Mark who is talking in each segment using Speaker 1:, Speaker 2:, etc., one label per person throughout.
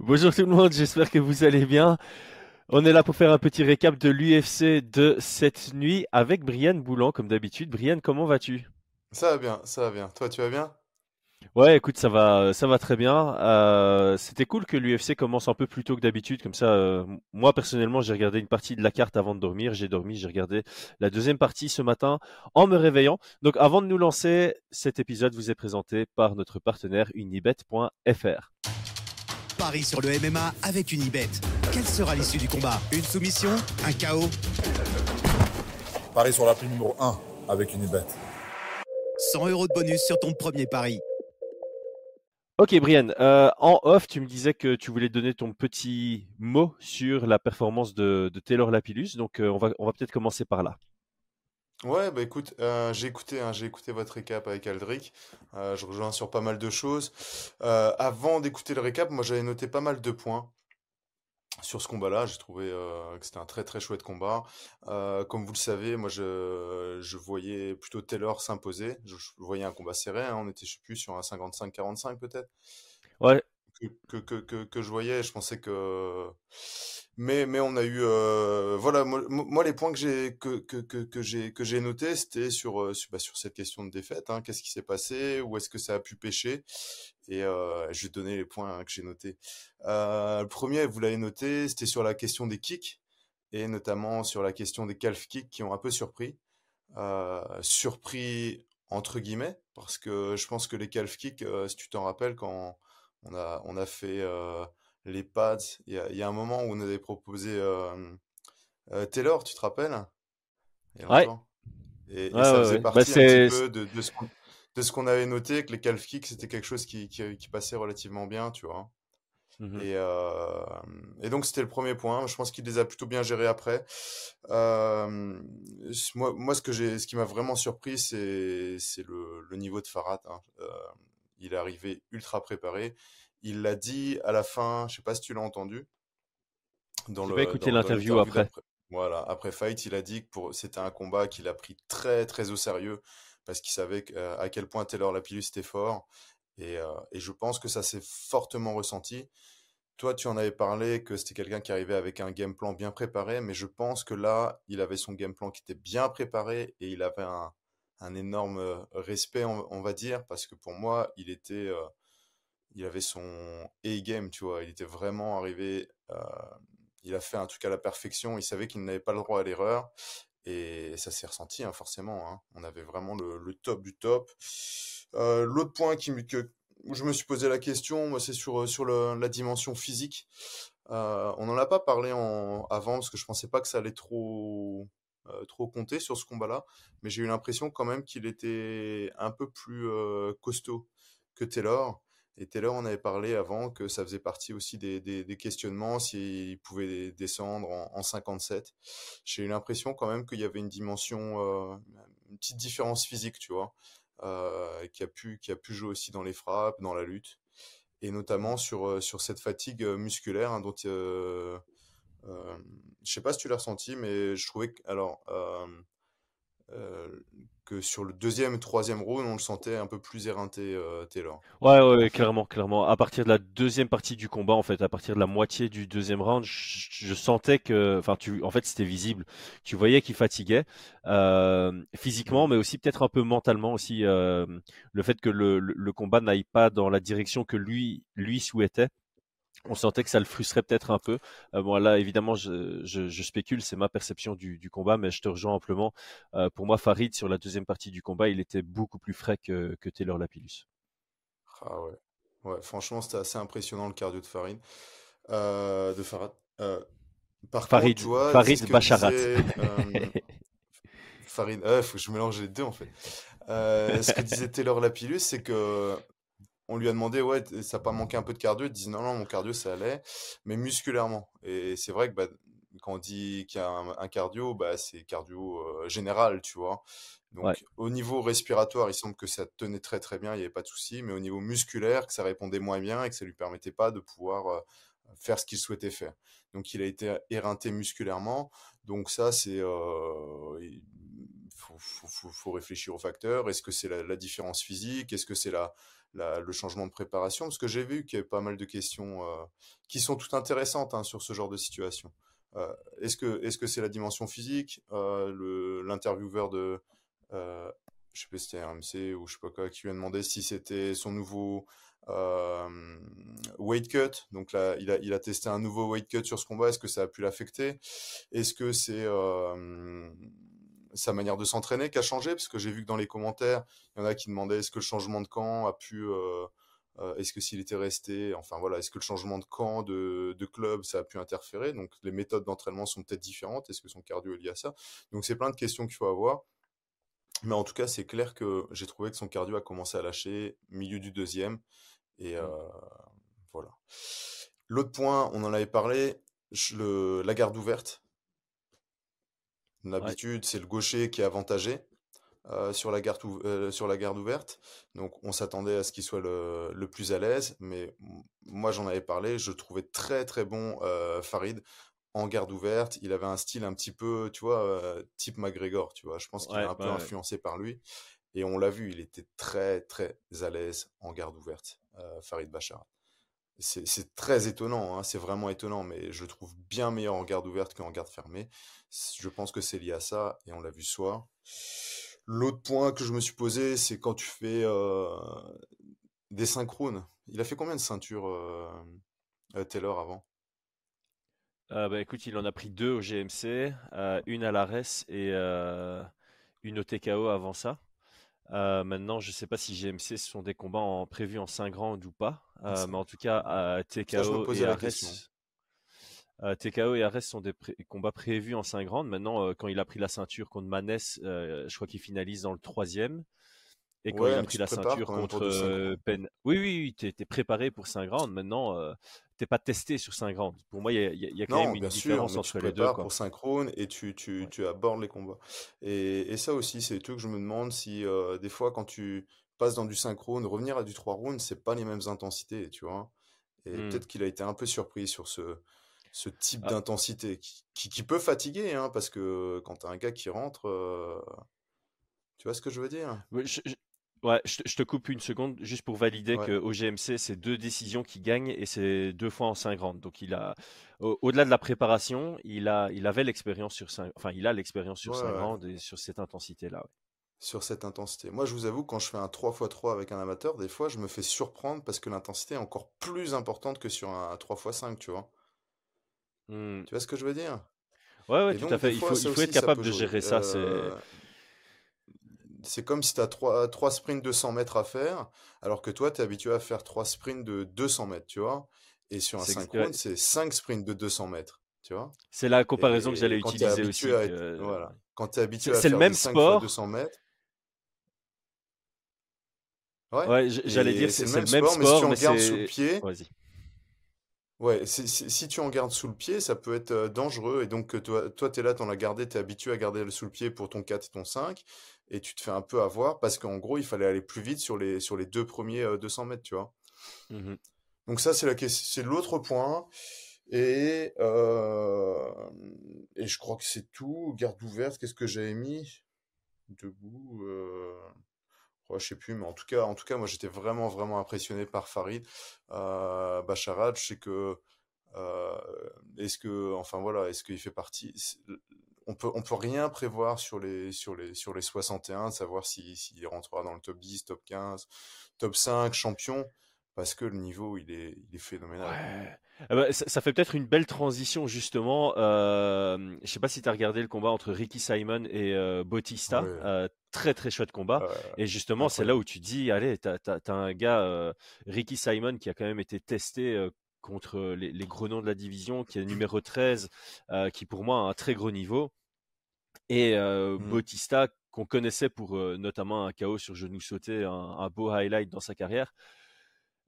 Speaker 1: Bonjour tout le monde, j'espère que vous allez bien. On est là pour faire un petit récap de l'UFC de cette nuit avec Brian Boulan, comme d'habitude. Brian, comment vas-tu?
Speaker 2: Ça va bien, ça va bien. Toi, tu vas bien?
Speaker 1: Ouais, écoute, ça va, ça va très bien. Euh, c'était cool que l'UFC commence un peu plus tôt que d'habitude, comme ça. euh, moi personnellement, j'ai regardé une partie de la carte avant de dormir. J'ai dormi, j'ai regardé la deuxième partie ce matin en me réveillant. Donc, avant de nous lancer, cet épisode vous est présenté par notre partenaire unibet.fr.
Speaker 3: Paris sur le MMA avec Unibet. Quelle sera l'issue du combat? Une soumission? Un chaos?
Speaker 4: Paris sur l'appli numéro 1 avec Unibet.
Speaker 3: 100 euros de bonus sur ton premier pari.
Speaker 1: Ok, Brian, euh, en off, tu me disais que tu voulais donner ton petit mot sur la performance de, de Taylor Lapillus. Donc, euh, on va, on va peut-être commencer par là.
Speaker 2: Ouais, bah écoute, euh, j'ai écouté, hein, j'ai écouté votre récap avec Aldric. Euh, je rejoins sur pas mal de choses. Euh, avant d'écouter le récap, moi j'avais noté pas mal de points sur ce combat-là. J'ai trouvé que c'était un très très chouette combat. Comme vous le savez, moi je, voyais plutôt Taylor s'imposer. Je, je voyais un combat serré. hein. On était, je sais plus, sur un 55-45 peut-être.
Speaker 1: Ouais,
Speaker 2: que, que, que, que, je voyais, je pensais que... Mais, mais on a eu... euh, voilà, moi, moi, les points que j'ai que, que, j'ai que j'ai notés, c'était sur, euh, sur, bah, sur cette question de défaite. Hein, Qu'est-ce qui s'est passé? Où est-ce que ça a pu pêcher? Et euh, je vais donner les points hein, que j'ai notés. Le premier, vous l'avez noté, c'était sur la question des kicks, et notamment sur la question des calf kicks qui ont un peu surpris. Surpris entre guillemets, parce que je pense que les calf kicks, si tu t'en rappelles, quand on a, on a fait euh, les pads. Il y a, il y a un moment où on avait proposé euh, euh, Taylor, tu te rappelles? A
Speaker 1: ouais.
Speaker 2: Et, et
Speaker 1: ouais,
Speaker 2: ça faisait
Speaker 1: ouais. Bah,
Speaker 2: partie un petit peu de, de ce qu'on de ce qu'on avait noté, que les calf kicks, c'était quelque chose qui, qui, qui passait relativement bien, tu vois?
Speaker 1: Mhm.
Speaker 2: Et, euh, et donc, c'était le premier point. Je pense qu'il les a plutôt bien gérés après. Euh, moi, moi, ce que j'ai, ce qui m'a vraiment surpris, c'est, c'est le, le niveau de Farhat. hein. Euh, il est arrivé ultra préparé. Il l'a dit à la fin, je sais pas si tu l'as entendu, dans le,
Speaker 1: écouté
Speaker 2: dans, dans
Speaker 1: l'interview après.
Speaker 2: Voilà, après fight, il a dit que pour, c'était un combat qu'il a pris très, très au sérieux parce qu'il savait euh, à quel point Taylor Lapillus était fort. Et, euh, et je pense que ça s'est fortement ressenti. Toi, tu en avais parlé que c'était quelqu'un qui arrivait avec un game plan bien préparé, mais je pense que là, il avait son game plan qui était bien préparé et il avait un, un énorme respect, on, va dire, parce que pour moi, il était, il avait son A-game, tu vois. Il était vraiment arrivé, il a fait un truc à la perfection. Il savait qu'il n'avait pas le droit à l'erreur. Et ça s'est ressenti, hein, forcément. hein. On avait vraiment le, top du top. L'autre point qui, que, où je me suis posé la question, c'est sur, sur la dimension physique. On n'en a pas parlé en, avant parce que je pensais pas que ça allait trop, trop compter sur ce combat-là. Mais j'ai eu l'impression quand même qu'il était un peu plus euh, costaud que Taylor. Et Taylor, on avait parlé avant que ça faisait partie aussi des, des, des questionnements s'il pouvait descendre en, en 57. J'ai eu l'impression quand même qu'il y avait une dimension, euh, une petite différence physique, tu vois, euh, qui a pu, qui a pu jouer aussi dans les frappes, dans la lutte, et notamment sur, euh, sur cette fatigue euh, musculaire hein, dont, euh, euh, je sais pas si tu l'as ressenti, mais je trouvais que, alors, euh, euh, que sur le deuxième troisième round, on le sentait un peu plus éreinté, euh, Taylor.
Speaker 1: Ouais, clairement, clairement. À partir de la deuxième partie du combat, en fait, à partir de la moitié du deuxième round, je, sentais que, enfin, en fait, c'était visible. Tu voyais qu'il fatiguait physiquement, mais aussi peut-être un peu mentalement aussi. le fait que le, combat n'aille pas dans la direction que lui souhaitait. On sentait que ça le frustrait peut-être un peu. Euh, bon, là, évidemment, je, je, je spécule, c'est ma perception du, du combat, mais je te rejoins amplement. Euh, pour moi, Farid, sur la deuxième partie du combat, il était beaucoup plus frais que, que Taylor Lapillus.
Speaker 2: Ah ouais. Ouais, franchement, c'était assez impressionnant le cardio de Farid. Euh, de Farad. Par contre, tu
Speaker 1: Farid,
Speaker 2: vois, ce
Speaker 1: Farid
Speaker 2: que
Speaker 1: Bacharat.
Speaker 2: disait Farid. Ouais, faut que je mélange les deux en fait. Ce que disait Taylor Lapillus, c'est que on lui a demandé, ouais, ça n'a pas manqué un peu de cardio? Il dit non, non, mon cardio ça allait, mais musculairement. Et c'est vrai que bah, quand on dit qu'il y a un, un cardio, bah, c'est cardio euh, général, tu vois?
Speaker 1: Ouais.
Speaker 2: Donc au niveau respiratoire, il semble que ça tenait très très bien, il n'y avait pas de souci, mais au niveau musculaire, que ça répondait moins bien et que ça lui permettait pas de pouvoir euh, faire ce qu'il souhaitait faire. Donc il a été éreinté musculairement. Donc ça, c'est, euh, il- faut, réfléchir aux facteurs. Est-ce que c'est la, différence physique? Est-ce que c'est la, le changement de préparation Parce que j'ai vu qu'il y avait pas mal de questions qui sont toutes intéressantes hein, sur ce genre de situation. est-ce que est-ce que c'est la dimension physique L'intervieweur de je sais pas si c'était RMC ou je sais pas quoi, qui lui a demandé si c'était son nouveau euh, weight cut. Donc là, il a, il a testé un nouveau weight cut sur ce combat. Est-ce que ça a pu l'affecter? Est-ce que c'est euh, sa manière de s'entraîner qui a changé Parce que j'ai vu que dans les commentaires, il y en a qui demandaient est-ce que le changement de camp a pu euh, est-ce que s'il était resté, enfin voilà, est-ce que le changement de camp, de, de, club, ça a pu interférer? Donc les méthodes d'entraînement sont peut-être différentes. Est-ce que son cardio est lié à ça? Donc c'est plein de questions qu'il faut avoir. Mais en tout cas, c'est clair que j'ai trouvé que son cardio a commencé à lâcher milieu du deuxième. Et mmh. euh, voilà. L'autre point, on en avait parlé, le, la garde ouverte. D'habitude, c'est le gaucher qui est avantagé euh, sur, la garde euh, sur la garde ouverte. Donc, on s'attendait à ce qu'il soit le, le, plus à l'aise. Mais moi, j'en avais parlé. Je trouvais très, très bon Farid en garde ouverte. Il avait un style un petit peu, tu vois, euh, type McGregor, tu vois. Je pense qu'il est un peu influencé par lui. Et on l'a vu, il était très, très à l'aise en garde ouverte, euh, Farid Bachar. C'est très étonnant, hein, c'est vraiment étonnant, mais je trouve bien meilleur en garde ouverte qu'en garde fermée. Je pense que c'est lié à ça, et on l'a vu ce soir. L'autre point que je me suis posé, c'est quand tu fais euh, des synchrones. Il a fait combien de ceintures Taylor avant?
Speaker 1: Euh, bah, écoute, il en a pris deux au GMC, euh, une à l'ARES et euh, une au TKO avant ça. maintenant, je ne sais pas si GMC sont des combats prévus en 5 rounds ou pas, mais en tout cas, TKO et Ares. TKO et Ares sont des combats prévus en 5 rounds. Maintenant, quand il a pris la ceinture contre Manès, je crois qu'il finalise dans le troisième. Et quand il a pris la ceinture contre Pen. Oui, oui, oui, tu es, préparé pour 5 rounds. Maintenant, t'es pas testé sur rounds. Pour moi, il y, a, quand même une différence entre les deux.
Speaker 2: pour synchrone et tu, tu, tu, abordes les combats. Et, et ça aussi, c'est tout que je me demande si euh, des fois, quand tu passes dans du synchrone, revenir à du 3 rounds, c'est pas les mêmes intensités, tu vois. Et mmh. peut-être qu'il a été un peu surpris sur ce, ce type ah. d'intensité qui, qui, peut fatiguer, hein, parce que quand t'as un gars qui rentre, euh, tu vois ce que je veux dire?
Speaker 1: Ouais, je, te coupe une seconde juste pour valider que qu'au GMC, c'est deux décisions qui gagnent et c'est deux fois en 5 grandes. Donc, il a, au-delà de la préparation, il, a, il avait l'expérience sur 5, enfin, il a l'expérience sur 5 grandes et sur cette intensité-là.
Speaker 2: Sur cette intensité. Moi, je vous avoue, quand je fais un 3x3 avec un amateur, des fois, je me fais surprendre parce que l'intensité est encore plus importante que sur un 3x5, tu vois. Mmh. Tu vois ce que je veux dire?
Speaker 1: Ouais, ouais, tout à fait. Il faut, il faut être capable de gérer ça. C'est euh,
Speaker 2: c'est comme si tu as trois, trois sprints de 100 mètres à faire, alors que toi, tu es habitué à faire trois sprints de 200 mètres, tu vois. Et sur un synchrone, c'est 5 sprints de 200 mètres.
Speaker 1: C'est la comparaison que j'allais utiliser aussi.
Speaker 2: Voilà. Quand tu es habitué à faire le même 5 sport. 200 mètres.
Speaker 1: Ouais, j'allais dire c'est le même sport, mais si tu
Speaker 2: en gardes sous le pied. Ouais, si tu en gardes sous le pied, ça peut être euh, dangereux. Et donc, toi, toi tu es là, tu en as gardé, tu es habitué à garder sous le pied pour ton 4 et ton 5 et tu te fais un peu avoir parce qu'en gros, il fallait aller plus vite sur les, sur les deux premiers 200 euh, mètres, tu vois. Mmh Donc ça, c'est la c'est l'autre point. Et, euh, et je crois que c'est tout. Garde ouverte, qu'est-ce que j'avais mis? Debout. Ne je sais plus, mais en tout cas, en tout cas, moi, j'étais vraiment, vraiment impressionné par Farid. Euh, Bacharat, je sais que euh, est-ce que, enfin voilà, est-ce qu'il fait partie on peut on peut rien prévoir sur les sur les sur les 61, savoir s'il si, rentrera dans le top 10, top 15, top 5, champion parce que le niveau il est, il est phénoménal.
Speaker 1: Ah bah, ça, fait peut-être une belle transition justement. Euh, je sais pas si tu as regardé le combat entre Ricky Simon et euh, Bautista. Euh, très très chouette combat. et justement, c'est là où tu dis, allez, tu as, un gars, euh, Ricky Simon, qui a quand même été testé contre les, les, gros noms de la division, qui est numéro 13, euh, qui pour moi a un très gros niveau. Et euh, mmh. Bautista, qu'on connaissait pour euh, notamment un KO sur genou sauté, un, beau highlight dans sa carrière,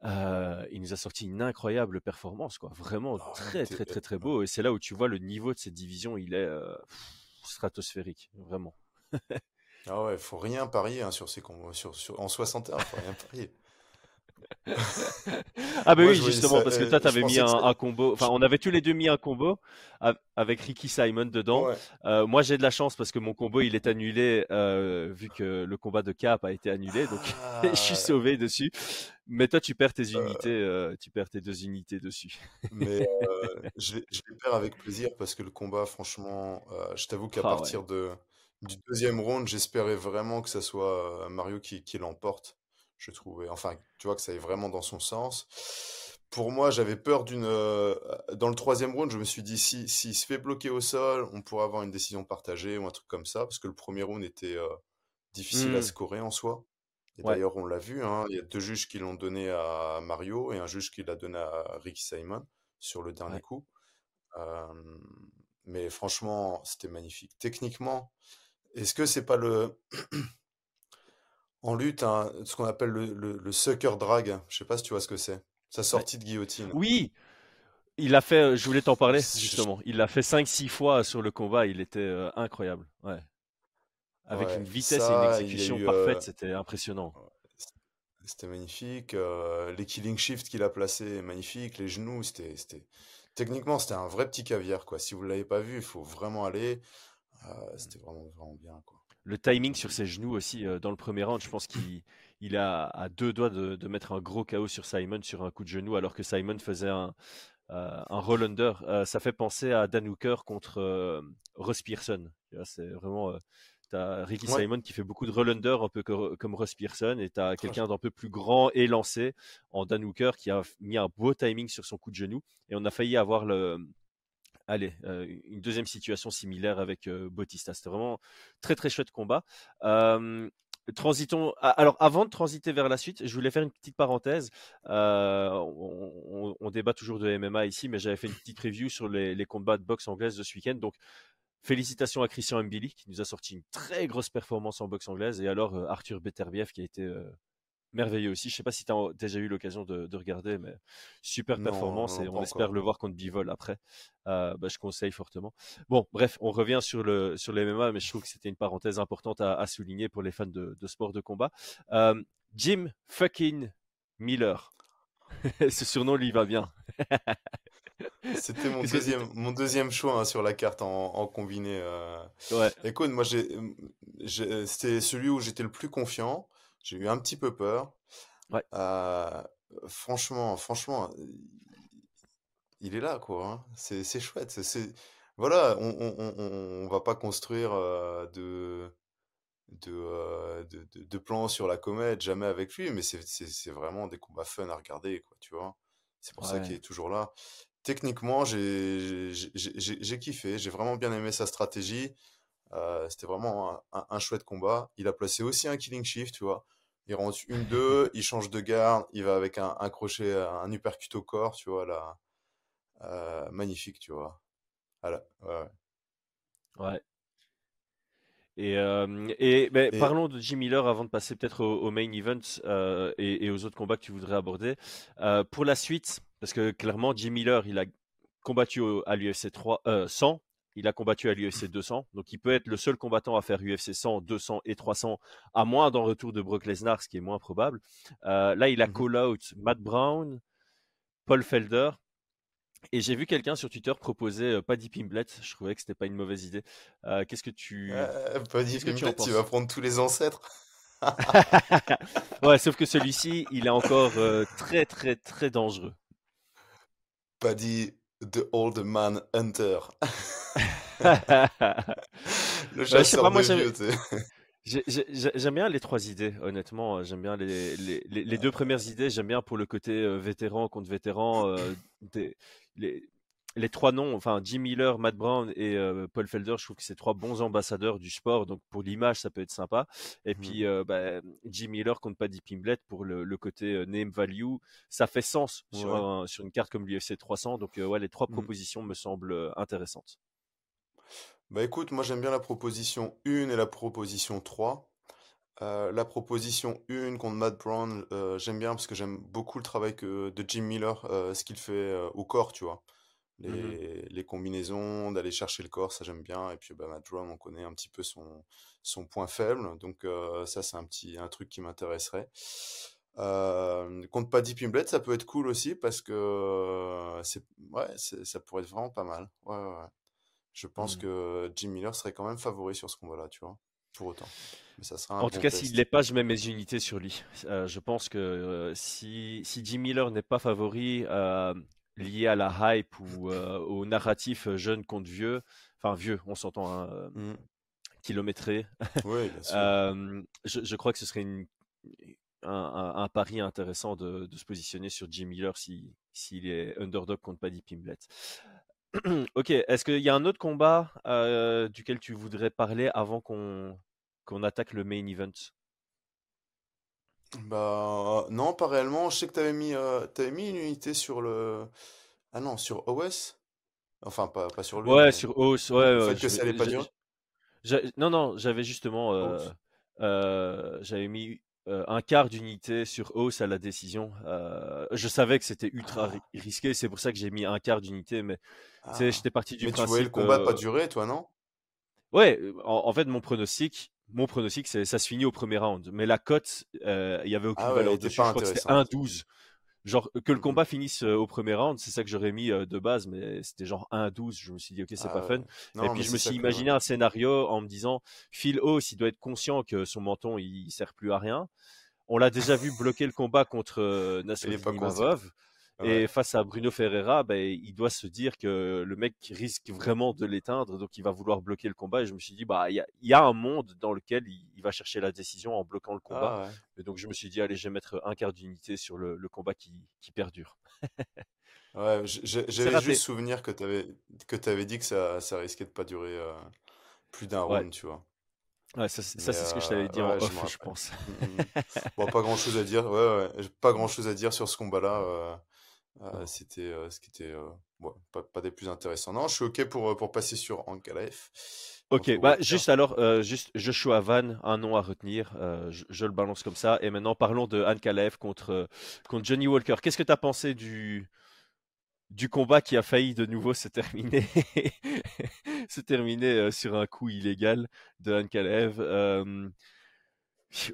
Speaker 1: il nous a sorti une incroyable performance, quoi. Vraiment oh, très, très, très, très beau. Et c'est là où tu vois le niveau de cette division, il est stratosphérique, vraiment.
Speaker 2: ah ouais, faut rien parier hein, sur ces combats. Sur, sur, en 61, faut rien parier.
Speaker 1: ah bah
Speaker 2: Moi,
Speaker 1: oui, justement,
Speaker 2: ça,
Speaker 1: parce que
Speaker 2: euh,
Speaker 1: toi, t'avais mis un, combo. Enfin, on avait tous les deux mis un combo av- avec Ricky Simon dedans.
Speaker 2: Ouais.
Speaker 1: Euh, moi, j'ai de la chance parce que mon combo, il est annulé euh, vu que le combat de Cap a été annulé. Donc, je suis
Speaker 2: Ah,
Speaker 1: sauvé dessus. Mais toi, tu perds tes unités, euh, tu perds tes deux unités dessus.
Speaker 2: mais je, les- perds avec plaisir parce que le combat, franchement, je t'avoue qu'à
Speaker 1: Ah ouais.
Speaker 2: partir de, du deuxième round, j'espérais vraiment que ça soit euh, Mario qui, qui l'emporte. Je trouvais, enfin, tu vois, que ça aille vraiment dans son sens. Pour moi, j'avais peur d'une. euh, dans le troisième round, je me suis dit, si, s'il se fait bloquer au sol, on pourrait avoir une décision partagée ou un truc comme ça, parce que le premier round était euh, difficile à
Speaker 1: Hmm,
Speaker 2: scorer en soi. Et
Speaker 1: ouais,
Speaker 2: d'ailleurs, on l'a vu, hein, il y a deux juges qui l'ont donné à Mario et un juge qui l'a donné à Ricky Simon sur le dernier
Speaker 1: ouais.
Speaker 2: coup. Euh, mais franchement, c'était magnifique. Techniquement, est-ce que c'est pas le en lutte hein, ce qu'on appelle le, le, le sucker drag? Je sais pas si tu vois ce que c'est. Sa sortie de guillotine.
Speaker 1: Oui, il a fait, euh, je voulais t'en parler, justement. Il l'a fait 5-6 fois sur le combat. Il était euh, incroyable. Ouais. Avec une vitesse et une exécution
Speaker 2: eu.
Speaker 1: parfaite,
Speaker 2: euh,
Speaker 1: c'était impressionnant.
Speaker 2: C'était magnifique. euh, les killing shifts qu'il a placés, magnifique. Les genoux, c'était, c'était... Techniquement, c'était un vrai petit caviar, quoi. Si vous ne l'avez pas vu, il faut vraiment aller. Euh, c'était vraiment, vraiment bien, quoi.
Speaker 1: Le timing sur ses genoux aussi, euh, dans le premier round, je pense qu'il il a à deux doigts de, de mettre un gros KO sur Simon sur un coup de genou, alors que Simon faisait un, euh, un roll under. Euh, ça fait penser à Dan Hooker contre euh, Ross Pearson. C'est vraiment. euh, T'as Ricky
Speaker 2: Ouais.
Speaker 1: Simon qui fait beaucoup de roll under, un peu co- comme Ross Pearson, et t'as quelqu'un d'un peu plus grand et lancé en Dan Hooker qui a mis un beau timing sur son coup de genou. Et on a failli avoir le, allez, euh, une deuxième situation similaire avec euh, Bautista. C'était vraiment très très chouette combat. Transitons. Alors, avant de transiter vers la suite, je voulais faire une petite parenthèse. Euh, on, débat toujours de MMA ici, mais j'avais fait une petite preview sur les, combats de boxe anglaise de ce week-end. Donc, félicitations à Christian Mbili qui nous a sorti une très grosse performance en boxe anglaise. Et alors, euh, Arthur Beterbiev qui a été merveilleux aussi. Je sais pas si tu as déjà eu l'occasion de, de regarder, mais super performance
Speaker 2: non,
Speaker 1: et on espère
Speaker 2: encore.
Speaker 1: le voir contre Bivol après. Euh, bah, je conseille fortement. Bon, bref, on revient sur le sur les MMA, mais je trouve que c'était une parenthèse importante à, à souligner pour les fans de, de sport de combat. Euh, Jim fucking Miller. Ce surnom lui va bien.
Speaker 2: C'était mon deuxième, mon deuxième choix hein, sur la carte en, en combiné. euh.
Speaker 1: Ouais,
Speaker 2: Écoute, moi, j'ai- c'était celui où j'étais le plus confiant. J'ai eu un petit peu peur.
Speaker 1: ouais,
Speaker 2: Euh, franchement, franchement, il est là, quoi. hein. C'est, c'est chouette. C'est, Voilà, on, on, on, va pas construire euh, de, de, euh, de, de- de plans sur la comète, jamais avec lui, mais c'est, c'est, c'est vraiment des combats fun à regarder, quoi, tu vois. C'est pour ça qu'il est toujours là. Techniquement, j'ai, j'ai, j'ai, j'ai- j'ai kiffé. J'ai vraiment bien aimé sa stratégie. Euh, c'était vraiment un, un- un chouette combat. Il a placé aussi un killing shift, tu vois. Il rentre une, deux, il change de garde, il va avec un, un crochet, un uppercut au corps, tu vois, là. Euh, magnifique, tu vois. Voilà, ouais, ouais.
Speaker 1: Ouais. Et, euh, et
Speaker 2: Et
Speaker 1: parlons de Jim Miller avant de passer peut-être au, au main event euh, et, et aux autres combats que tu voudrais aborder. Euh, pour la suite, parce que clairement, Jim Miller, il a combattu au- à l'UFC 3, euh, 100, il a combattu à l'UFC 200, donc il peut être le seul combattant à faire UFC 100, 200 et 300, à moins d'un retour de Brock Lesnar, ce qui est moins probable. Euh, là, il a
Speaker 2: Mhm.
Speaker 1: call out Matt Brown, Paul Felder. Et j'ai vu quelqu'un sur Twitter proposer euh, Paddy Pimblet. Je trouvais que c'était pas une mauvaise idée. Euh, qu'est-ce que tu,
Speaker 2: dit
Speaker 1: qu'est-ce que tu en
Speaker 2: Pimblet, tu
Speaker 1: penses?
Speaker 2: vas prendre tous les ancêtres.
Speaker 1: Ouais, sauf que celui-ci, il est encore euh, très, très, très dangereux.
Speaker 2: Pas dit The Old Man Hunter. Le
Speaker 1: Ouais, sais
Speaker 2: chasseur
Speaker 1: pas,
Speaker 2: de
Speaker 1: moi
Speaker 2: vieux,
Speaker 1: j'aime bien les trois idées, honnêtement. J'aime bien les, les, les- les deux premières idées. J'aime bien pour le côté euh, vétéran contre vétéran. euh, des- les, les trois noms, enfin Jim Miller, Matt Brown et euh, Paul Felder, je trouve que c'est trois bons ambassadeurs du sport. Donc pour l'image, ça peut être sympa. Et
Speaker 2: Mhm.
Speaker 1: puis euh, bah, Jim Miller contre Paddy Pimblet pour le, le côté euh, name value, ça fait sens sur,
Speaker 2: Ouais.
Speaker 1: un- sur une carte comme l'UFC 300. Donc ouais, les trois
Speaker 2: Mhm.
Speaker 1: propositions me semblent intéressantes.
Speaker 2: Bah écoute, moi j'aime bien la proposition 1 et la proposition 3. Euh, la proposition 1 contre Matt Brown, euh, j'aime bien parce que j'aime beaucoup le travail que, de Jim Miller, euh, ce qu'il fait au corps, tu vois.
Speaker 1: Mhm.
Speaker 2: Les, les combinaisons, d'aller chercher le corps, ça j'aime bien. Et puis bah, Brown, on connaît un petit peu son, son point faible. Donc euh, ça c'est un petit un truc qui m'intéresserait. Euh, contre Paddy Pimblett, ça peut être cool aussi parce que euh, c'est, ouais, ça pourrait être vraiment pas mal. Ouais, ouais. Je pense
Speaker 1: Hmm.
Speaker 2: que Jim Miller serait quand même favori sur ce combat-là, tu vois, pour autant. Mais ça sera un
Speaker 1: En tout cas, s'il l'est pas, je mets mes unités sur lui. Euh, je pense que euh, si, si Jim Miller n'est pas favori, euh, lié à la hype ou euh, au narratif euh, jeune contre vieux, enfin vieux, on s'entend, hein, euh,
Speaker 2: Mm.
Speaker 1: kilométré,
Speaker 2: Oui, bien sûr.
Speaker 1: euh, je, je crois que ce serait une- un, un- un pari intéressant de, de se positionner sur Jim Miller si- s'il est underdog contre Paddy Pimblett. ok, est-ce qu'il y a un autre combat euh, duquel tu voudrais parler avant qu'on qu'on attaque le main event?
Speaker 2: Bah, non, pas réellement. Je sais que t'avais mis, euh, t'avais mis une unité sur le. Ah non, sur OS? Enfin, pas, pas sur lui,
Speaker 1: Ouais,
Speaker 2: mais
Speaker 1: sur Os, ouais,
Speaker 2: le
Speaker 1: ouais,
Speaker 2: fait que
Speaker 1: je
Speaker 2: ça allait pas
Speaker 1: je-
Speaker 2: durer.
Speaker 1: j'a- non, non, j'avais justement, euh, euh, j'avais mis euh, un quart d'unité sur Os à la décision. Euh, je savais que c'était ultra ri-
Speaker 2: Ah,
Speaker 1: risqué, c'est pour ça que j'ai mis un quart d'unité, mais tu sais,
Speaker 2: ah.
Speaker 1: j'étais parti du
Speaker 2: Mais tu voyais le
Speaker 1: principe.
Speaker 2: combat pas
Speaker 1: euh,
Speaker 2: durer, toi, non?
Speaker 1: Ouais, euh, en, en fait, mon pronostic, mon pronostic, c'est ça se finit au premier round. Mais la cote, euh, il y avait aucune
Speaker 2: Ah ouais,
Speaker 1: valeur dessus. Je crois que c'était
Speaker 2: intéressante.
Speaker 1: 1-12. Genre que le
Speaker 2: Mhm.
Speaker 1: combat finisse euh, au premier round, c'est ça que j'aurais mis euh, de base, mais c'était genre 1-12. Je me suis dit, ok, c'est pas
Speaker 2: Ah
Speaker 1: fun. Et puis je me suis
Speaker 2: que.
Speaker 1: imaginé un scénario en me disant, Phil Hose, il doit être conscient que son menton, il sert plus à rien. On l'a déjà vu bloquer le combat contre euh, Nassourdine. Imavov.
Speaker 2: Ouais.
Speaker 1: Et face à Bruno Ferreira, ben, il doit se dire que le mec risque vraiment de l'éteindre, donc il va vouloir bloquer le combat. Et je me suis dit, bah, il y a, il y a un monde dans lequel il, il va chercher la décision en bloquant le combat.
Speaker 2: Ah ouais.
Speaker 1: Et donc je me suis dit, allez, je vais mettre un quart d'unité sur le, le combat qui, qui perdure.
Speaker 2: Ouais, j'avais juste souvenir que t'avais que t'avais dit que ça, ça risquait de pas durer euh, plus d'un
Speaker 1: Ouais,
Speaker 2: round, tu vois.
Speaker 1: ouais ça, c'est- ça, ce que je t'avais
Speaker 2: euh,
Speaker 1: dit en
Speaker 2: ouais, je me
Speaker 1: off, je
Speaker 2: rappelle.
Speaker 1: pense.
Speaker 2: Mm, mm. Bon, pas grand-chose à dire. Ouais, pas grand-chose à dire sur ce combat-là. Euh, euh, c'était euh, ce qui était euh, pas, pas des plus intéressants. Non, je suis ok pour, pour passer sur Ankalaev
Speaker 1: Ok, bah juste alors, juste Joshua Van, un nom à retenir, je, je le balance comme ça. Et maintenant, parlons de Anne Kalev contre, contre Johnny Walker. Qu'est-ce que tu as pensé du, du combat qui a failli de nouveau se terminer, se terminer sur un coup illégal de euh,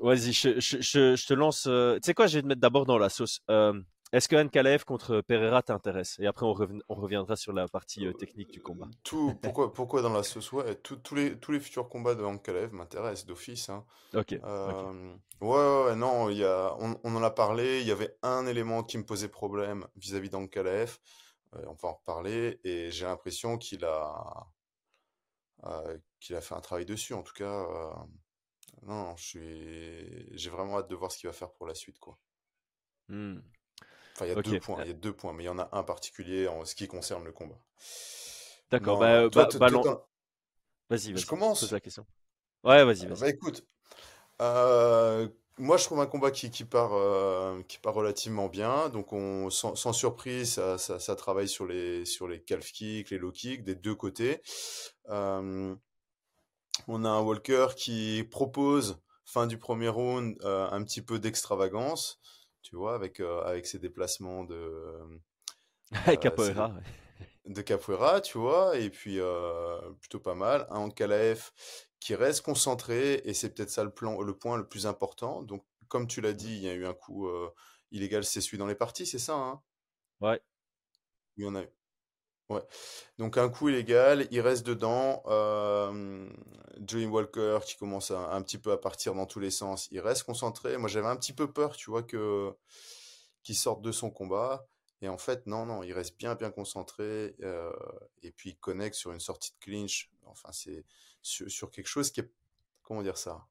Speaker 1: Vas-y, je, je, te lance. Tu sais quoi, je vais te mettre d'abord dans la sauce. Euh, Est-ce que Anne Kalev contre Pereira t'intéresse? Et après, on, reviendra sur la partie euh, technique du combat.
Speaker 2: Tout, pourquoi, pourquoi dans la sauce? Ouais, tout- tous les, tous les futurs combats de Ankalaev m'intéressent d'office. Hein.
Speaker 1: Ok.
Speaker 2: Euh, ouais, ouais, ouais, non, il y a, on, on en a parlé. Il y avait un élément qui me posait problème vis-à-vis d'Ankalaev. Euh, on va en reparler. Et j'ai l'impression qu'il a, euh, qu'il a fait un travail dessus. En tout cas, euh, non, j'ai vraiment hâte de voir ce qu'il va faire pour la suite, quoi.
Speaker 1: Hmm.
Speaker 2: Enfin, il y a deux points.
Speaker 1: euh,
Speaker 2: Il y a deux points, mais il y en a un particulier en ce qui concerne le combat.
Speaker 1: d'accord. Bah, euh,
Speaker 2: toi,
Speaker 1: bah,
Speaker 2: t'en-
Speaker 1: Vas-y,
Speaker 2: je
Speaker 1: vas-y, pose
Speaker 2: commence.
Speaker 1: la question. Ouais, vas-y,
Speaker 2: Euh,
Speaker 1: vas-y.
Speaker 2: Bah écoute, euh, moi je trouve un combat qui, qui part, euh, qui part relativement bien. Donc on, sans, sans surprise, ça, ça, ça travaille sur les, sur les calf kicks, les low kicks des deux côtés. Euh, on a un Walker qui propose, fin du premier round, euh, un petit peu d'extravagance, tu vois, avec, euh, avec ses déplacements de, euh,
Speaker 1: Capoeira.
Speaker 2: de capoeira, tu vois, et puis euh, plutôt pas mal. Un Ankalaev qui reste concentré, et c'est peut-être ça le plan, le point le plus important. Donc, comme tu l'as dit, il y a eu un coup illégal, c'est celui dans les parties, c'est ça, hein?
Speaker 1: Ouais.
Speaker 2: Il y en a eu. Ouais. Donc un coup illégal, il reste dedans. Euh, Joey Walker qui commence un petit peu à partir dans tous les sens, il reste concentré. Moi j'avais un petit peu peur, tu vois, que qu'il sorte de son combat. Et en fait, non, non, il reste bien, bien concentré. et puis il connecte sur une sortie de clinch. Enfin, c'est sur, sur quelque chose qui est, comment dire ça?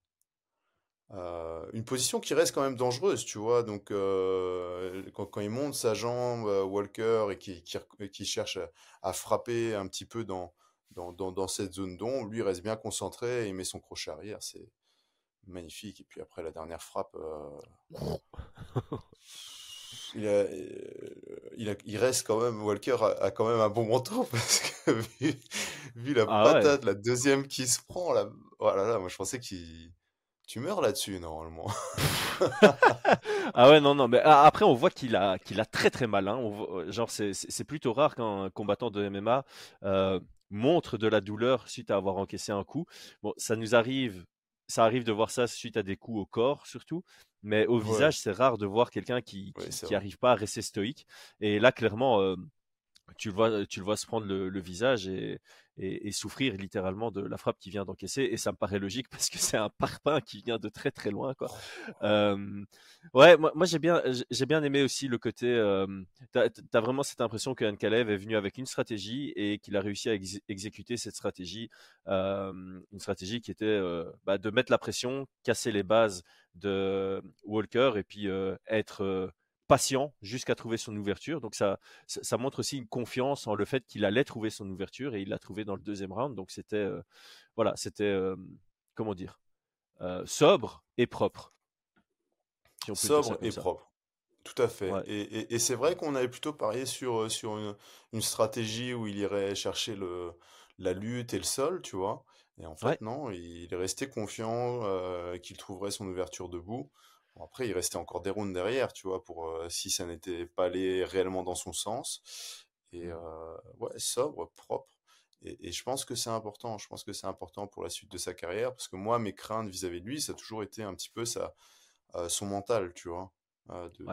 Speaker 2: Euh, une position qui reste quand même dangereuse, tu vois. Donc, euh, quand, quand il monte sa jambe, euh, Walker, et qui, qui, rec- qui cherche à, à frapper un petit peu dans, dans, dans, dans cette zone d'ombre, lui il reste bien concentré et il met son crochet arrière. C'est magnifique. Et puis après, la dernière frappe, il, a, il, a- il reste quand même, Walker a, a quand même un bon menton parce que vu, vu la
Speaker 1: Ah ouais.
Speaker 2: patate, la deuxième qui se prend, là, oh là là, moi je pensais qu'il. Tu meurs là-dessus, normalement.
Speaker 1: Ah ouais, non, non, mais après, on voit qu'il a, qu'il a très très mal. hein. On voit- genre, c'est plutôt rare qu'un combattant de MMA euh, montre de la douleur suite à avoir encaissé un coup. Bon, ça nous arrive ça arrive de voir ça suite à des coups au corps surtout, mais au visage, c'est rare de voir quelqu'un qui n'arrive pas à rester stoïque. Et là, clairement, euh, tu le vois, tu le vois se prendre le, visage et, et, souffrir littéralement de la frappe qui vient d'encaisser. Et ça me paraît logique parce que c'est un parpaing qui vient de très très loin, quoi. Euh, ouais, moi, moi j'ai bien, j'ai bien aimé aussi le côté. Euh, t'as as vraiment cette impression que Kalev est venu avec une stratégie et qu'il a réussi à exécuter cette stratégie, une stratégie qui était bah, de mettre la pression, casser les bases de Walker et puis être patient jusqu'à trouver son ouverture. Donc ça, ça, montre aussi une confiance en le fait qu'il allait trouver son ouverture et il l'a trouvé dans le deuxième round. Donc c'était, euh, voilà, c'était, euh, comment dire, euh, sobre et propre.
Speaker 2: sobre et propre. Tout à fait. Et, c'est vrai qu'on avait plutôt parié sur, sur une, stratégie où il irait chercher le, la lutte et le sol, tu vois. Et en fait, non, il est resté confiant qu'il trouverait son ouverture debout après, il restait encore des rounds derrière, tu vois, pour euh, si ça n'était pas allé réellement dans son sens. Et mmh. euh, ouais, sobre, propre. Et, je pense que c'est important. Je pense que c'est important pour la suite de sa carrière, parce que moi, mes craintes vis-à-vis de lui, ça a toujours été un petit peu ça, euh, son mental, tu vois, de,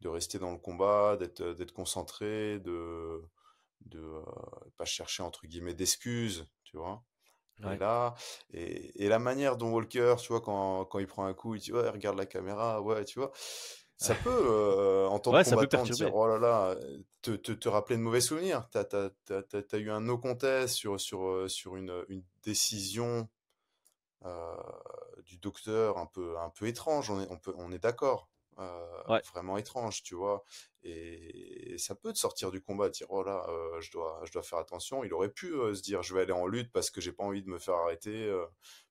Speaker 2: de, rester dans le combat, d'être, d'être concentré, de de pas chercher entre guillemets d'excuses, tu vois. Et là, et, la manière dont Walker, tu vois, quand, quand il prend un coup, il dit ouais, regarde la caméra, ouais, tu vois, ça peut, euh, en tant que combattant, dire oh là là, te, te, te rappeler de mauvais souvenirs. T'as as, eu un no contest sur, sur, euh, sur une, une décision euh, du docteur un peu, un peu étrange, on est, on peut, on est d'accord. Euh, vraiment étrange, tu vois? Et, ça peut te sortir du combat, dire oh là, euh, je dois, je dois faire attention. Il aurait pu euh, se dire je vais aller en lutte parce que j'ai pas envie de me faire arrêter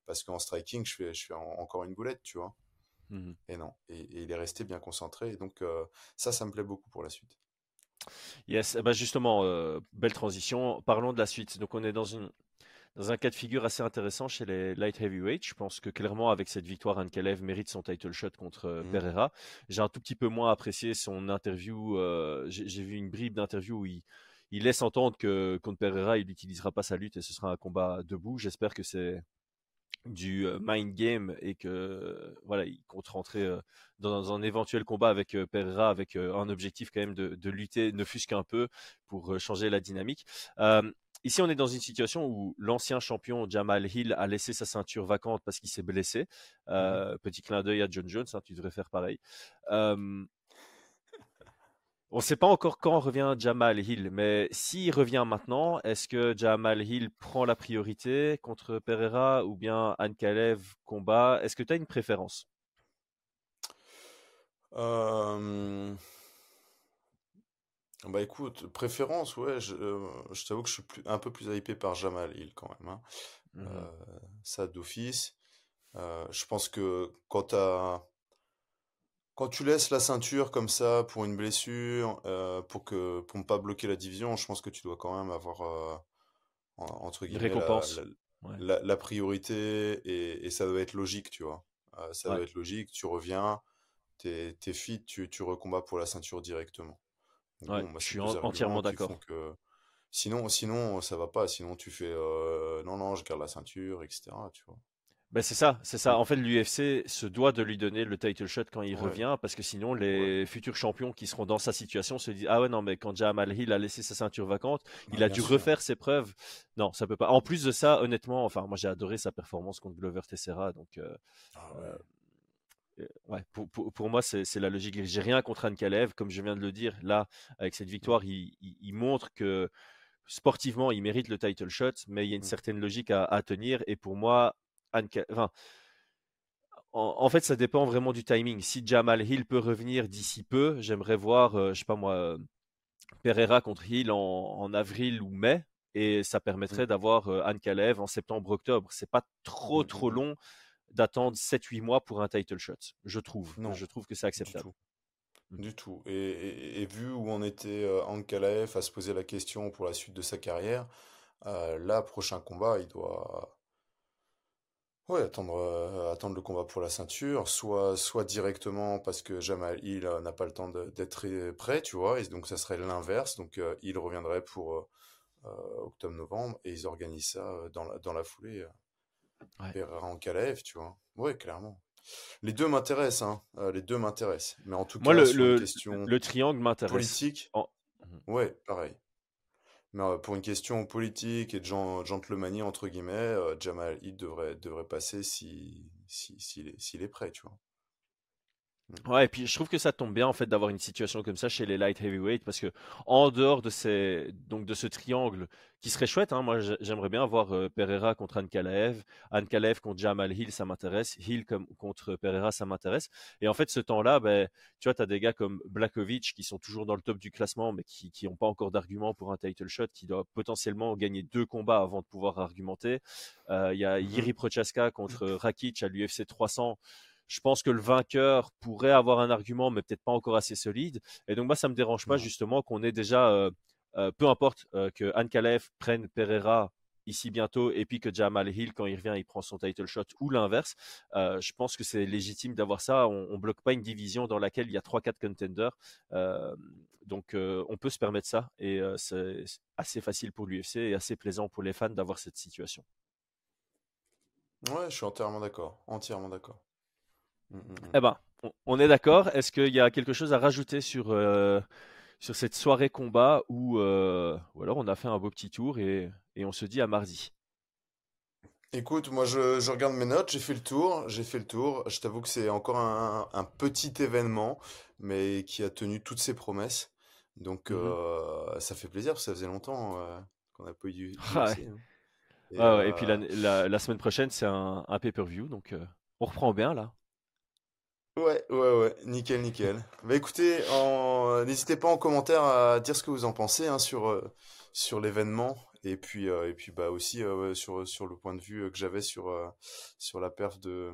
Speaker 2: parce qu'en striking je fais, je fais encore une boulette, tu vois? Mmh et non, et, il est resté bien concentré. Et donc ça, ça me plaît beaucoup pour la suite.
Speaker 1: Yes, bah justement, belle transition. Parlons de la suite. Donc on est dans une dans un cas de figure assez intéressant chez les light heavyweight. Je pense que clairement, avec cette victoire, Ankalev mérite son title shot contre euh, mmh. Pereira. J'ai un tout petit peu moins apprécié son interview. Euh, j'ai vu une bribe d'interview où il, laisse entendre que contre Pereira, il n'utilisera pas sa lutte et ce sera un combat debout. J'espère que c'est du euh, mind game et que voilà il compte rentrer dans un éventuel combat avec Pereira avec un objectif quand même de, de lutter ne fût-ce qu'un peu pour changer la dynamique Ici, on est dans une situation où l'ancien champion Jamal Hill a laissé sa ceinture vacante parce qu'il s'est blessé. Mmh euh, petit clin d'œil à John Jones, hein, tu devrais faire pareil. on ne sait pas encore quand revient Jamal Hill, mais s'il revient maintenant, est-ce que Jamal Hill prend la priorité contre Pereira ou bien Anne Kalev combat? Est-ce que tu as une préférence?
Speaker 2: Bah écoute, préférence, ouais, je, euh, je t'avoue que je suis plus, un peu plus hypé par Jamal Hill quand même. Hein. Mmh euh, ça d'office. Euh, je pense que quand t'as, quand tu laisses la ceinture comme ça pour une blessure, pour que pour ne pas bloquer la division, je pense que tu dois quand même avoir entre guillemets la, la, priorité et, et ça doit être logique, tu vois. ça doit être logique. Tu reviens, t'es, t'es fit, tu, tu recombats pour la ceinture directement.
Speaker 1: Ouais, je suis entièrement d'accord.
Speaker 2: Sinon, sinon, ça va pas. Sinon, tu fais euh, non, non, je garde la ceinture, etc. Tu vois.
Speaker 1: Ben c'est ça, c'est ça. En fait, l'UFC se doit de lui donner le title shot quand il revient, parce que sinon, les futurs champions qui seront dans sa situation se disent ah ouais non mais quand Jamal Hill a laissé sa ceinture vacante, il a dû refaire ses preuves. Non, ça peut pas. En plus de ça, honnêtement, enfin moi j'ai adoré sa performance contre Glover Teixeira, donc euh, ah euh, ouais, pour, pour, pour, moi, c'est la logique. J'ai rien contre Anne Kalev, comme je viens de le dire. Là, avec cette victoire, il, il, montre que sportivement, il mérite le title shot, mais il y a une mmh. certaine logique à, à tenir. Et pour moi, Anne enfin, en, fait, ça dépend vraiment du timing. Si Jamal Hill peut revenir d'ici peu, j'aimerais voir, euh, je sais pas moi, Pereira contre Hill en, en, avril ou mai. Et ça permettrait mmh. d'avoir euh, Anne Kalev en septembre-octobre. C'est pas trop, mmh, trop long d'attendre 7-8 mois pour un title shot, je trouve. Non, je trouve que c'est acceptable.
Speaker 2: Du tout. Mmh. Et, vu où on était euh, Ankalaev à se poser la question pour la suite de sa carrière, euh, là, prochain combat, il doit ouais, attendre, euh, attendre le combat pour la ceinture, soit, soit directement parce que Jamal Hill euh, n'a pas le temps d'être prêt, tu vois, et donc ça serait l'inverse. Donc il reviendrait pour octobre-novembre et ils organisent ça dans la, dans la foulée Ouais. Pereira Ankalaev, tu vois. Ouais, clairement. Les deux m'intéressent, hein. Euh, les deux m'intéressent. Mais en tout cas,
Speaker 1: le,
Speaker 2: sur
Speaker 1: le,
Speaker 2: une question
Speaker 1: le triangle m'intéresse.
Speaker 2: politique,
Speaker 1: mmh
Speaker 2: ouais, pareil. Mais euh, pour une question politique et de gentlemanie, entre guillemets, euh, Jamal Hill devrait, devrait passer s'il si, si, si, est prêt, tu vois.
Speaker 1: Mmh. Ouais, et puis je trouve que ça tombe bien en fait d'avoir une situation comme ça chez les light heavyweight parce que en dehors de ces donc de ce triangle qui serait chouette, hein, moi j'aimerais bien voir euh, Pereira contre Ankalaev, Ankalaev contre Jamal Hill, ça m'intéresse, Hill comme, contre Pereira, ça m'intéresse. Et en fait, ce temps-là, ben, tu vois, tu as des gars comme Blakovic qui sont toujours dans le top du classement, mais qui n'ont pas encore d'argument pour un title shot, qui doit potentiellement gagner deux combats avant de pouvoir argumenter. Euh, il y a Yiri mmh Prochaska contre Rakic à l'UFC 300 je pense que le vainqueur pourrait avoir un argument, mais peut-être pas encore assez solide. Et donc moi, ça me dérange pas justement qu'on ait déjà, euh, euh, peu importe euh, que Anne Kalev prenne Pereira ici bientôt et puis que Jamal Hill quand il revient il prend son title shot ou l'inverse. Je pense que c'est légitime d'avoir ça. On, on, bloque pas une division dans laquelle il y a 3-4 contenders. Donc on peut se permettre ça et c'est assez facile pour l'UFC et assez plaisant pour les fans d'avoir cette situation.
Speaker 2: Ouais je suis entièrement d'accord. Entièrement d'accord.
Speaker 1: Eh ben, on, est d'accord. Est-ce qu'il y a quelque chose à rajouter sur, euh, sur cette soirée combat ou, euh, ou alors on a fait un beau petit tour et, et on se dit à mardi?
Speaker 2: Écoute, moi je, je regarde mes notes, j'ai fait le tour, j'ai fait le tour. Je t'avoue que c'est encore un, un, petit événement, mais qui a tenu toutes ses promesses. Donc euh, ça fait plaisir, parce que ça faisait longtemps qu'on n'a pas eu du.
Speaker 1: Ah ouais. Hein. Et, ah ouais, et puis la, la, la, semaine prochaine, c'est un, un pay-per-view, donc on reprend bien là.
Speaker 2: Ouais, ouais, ouais, nickel, nickel. Bah écoutez, en... n'hésitez pas en commentaire à dire ce que vous en pensez hein, sur, euh, sur l'événement et puis, euh, et puis bah aussi euh, sur, sur le point de vue que j'avais sur, sur la perf de,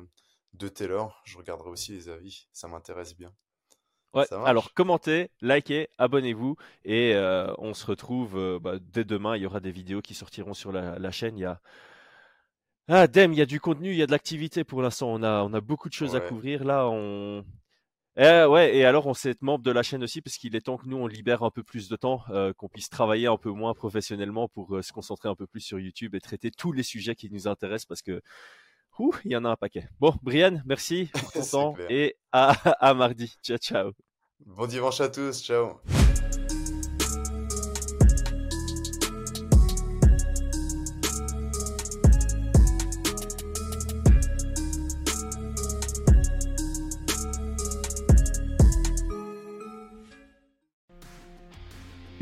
Speaker 2: de Taylor. Je regarderai aussi les avis, ça m'intéresse bien.
Speaker 1: Ouais, alors commentez, likez, abonnez-vous et on se retrouve bah, dès demain. Il y aura des vidéos qui sortiront sur la, la chaîne. Il y a ah, Dem, il y a du contenu, il y a de l'activité pour l'instant. On a, on a beaucoup de choses à couvrir. Là, on. Eh, ouais, et alors on s'est membre de la chaîne aussi parce qu'il est temps que nous on libère un peu plus de temps, euh, qu'on puisse travailler un peu moins professionnellement pour euh, se concentrer un peu plus sur YouTube et traiter tous les sujets qui nous intéressent parce que ouh, il y en a un paquet. Bon, Brian, merci pour ton temps et à, à mardi. Ciao, ciao.
Speaker 2: Bon dimanche à tous, ciao.